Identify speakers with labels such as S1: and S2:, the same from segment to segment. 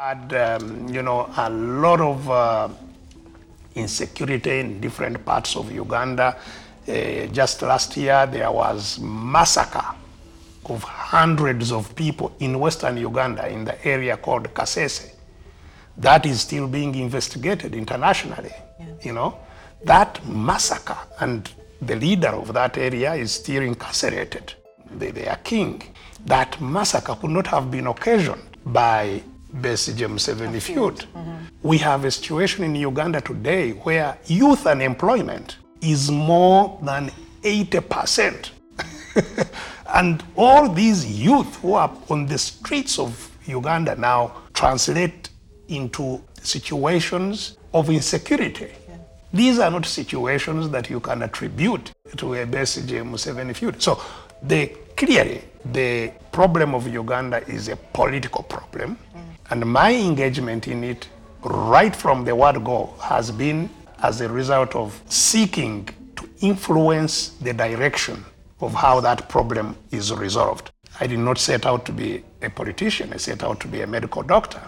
S1: Had, um, you know, a lot of uh, insecurity in different parts of Uganda. Uh, just last year, there was massacre of hundreds of people in western Uganda in the area called Kasese. That is still being investigated internationally, you know. That massacre, and the leader of that area is still incarcerated, the, their king. That massacre could not have been occasioned by Besigye Museveni feud. We have a situation in Uganda today where youth unemployment is more than 80%. and all these youth who are on the streets of Uganda now translate into situations of insecurity. These are not situations that you can attribute to a Besigye Museveni feud. So the, clearly, the problem of Uganda is a political problem. And my engagement in it, right from the word go, has been as a result of seeking to influence the direction of how that problem is resolved. I did not set out to be a politician, I set out to be a medical doctor.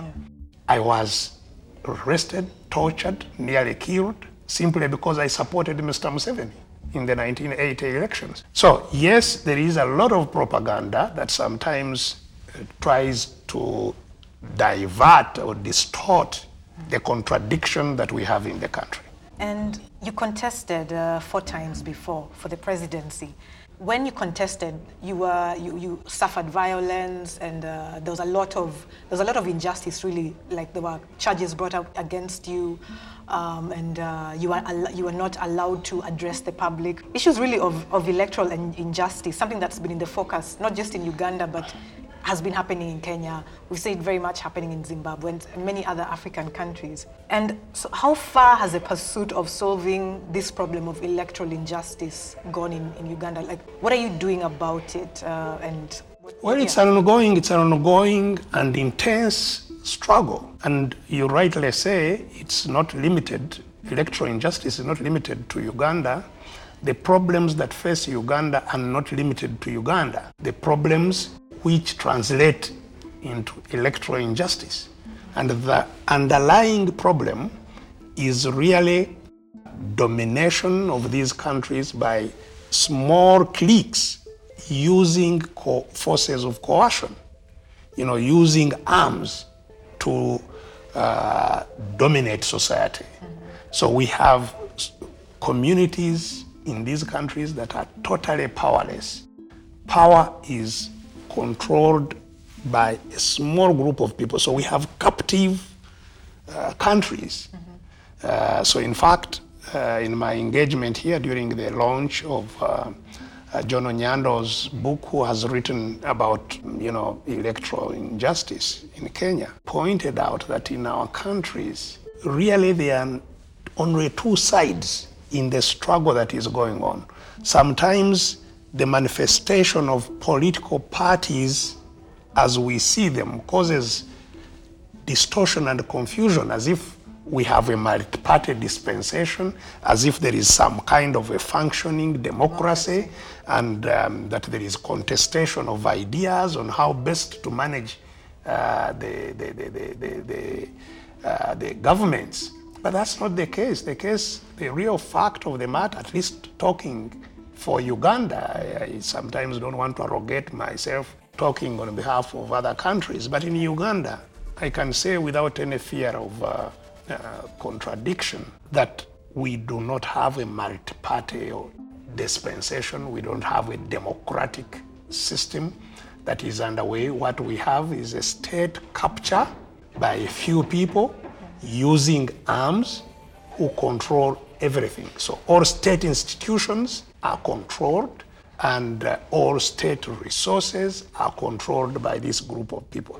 S1: I was arrested, tortured, nearly killed, simply because I supported Mr. Museveni in the 1980 elections. So, yes, there is a lot of propaganda that sometimes uh, tries to divert or distort the contradiction that we have in the country.
S2: And you contested uh, four times before for the presidency. When you contested, you were you, you suffered violence, and uh, there was a lot of there was a lot of injustice. Really, like there were charges brought up against you, um, and uh, you were al- you were not allowed to address the public. Issues really of, of electoral in- injustice, something that's been in the focus, not just in Uganda, but has been happening in Kenya. We've seen it very much happening in Zimbabwe and many other African countries. And so, how far has the pursuit of solving this problem of electoral injustice gone in, in Uganda? Like, what are you doing about it? Uh, and
S1: Well, it's an ongoing, it's an ongoing and intense struggle. And you rightly say it's not limited, electoral injustice is not limited to Uganda. The problems that face Uganda are not limited to Uganda. The problems which translate into electoral injustice. And the underlying problem is really domination of these countries by small cliques using forces of coercion, you know, using arms to uh, dominate society. So we have communities in these countries that are totally powerless. Power is controlled by a small group of people. So we have captive uh, countries. Uh, so, in fact, uh, in my engagement here during the launch of uh, uh, John Onyando's book, who has written about, you know, electoral injustice in Kenya, pointed out that in our countries, really there are only two sides in the struggle that is going on. Sometimes the manifestation of political parties as we see them causes distortion and confusion as if we have a multi-party dispensation, as if there is some kind of a functioning democracy, and um, that there is contestation of ideas on how best to manage uh, the, the, the, the, the, uh, the governments. But that's not the case. The case, the real fact of the matter, at least talking for Uganda, I, I sometimes don't want to arrogate myself talking on behalf of other countries, but in Uganda, I can say without any fear of uh, uh, contradiction that we do not have a multi-party dispensation. We don't have a democratic system that is underway. What we have is a state capture by a few people using arms who control everything. So all state institutions are controlled and uh, all state resources are controlled by this group of people.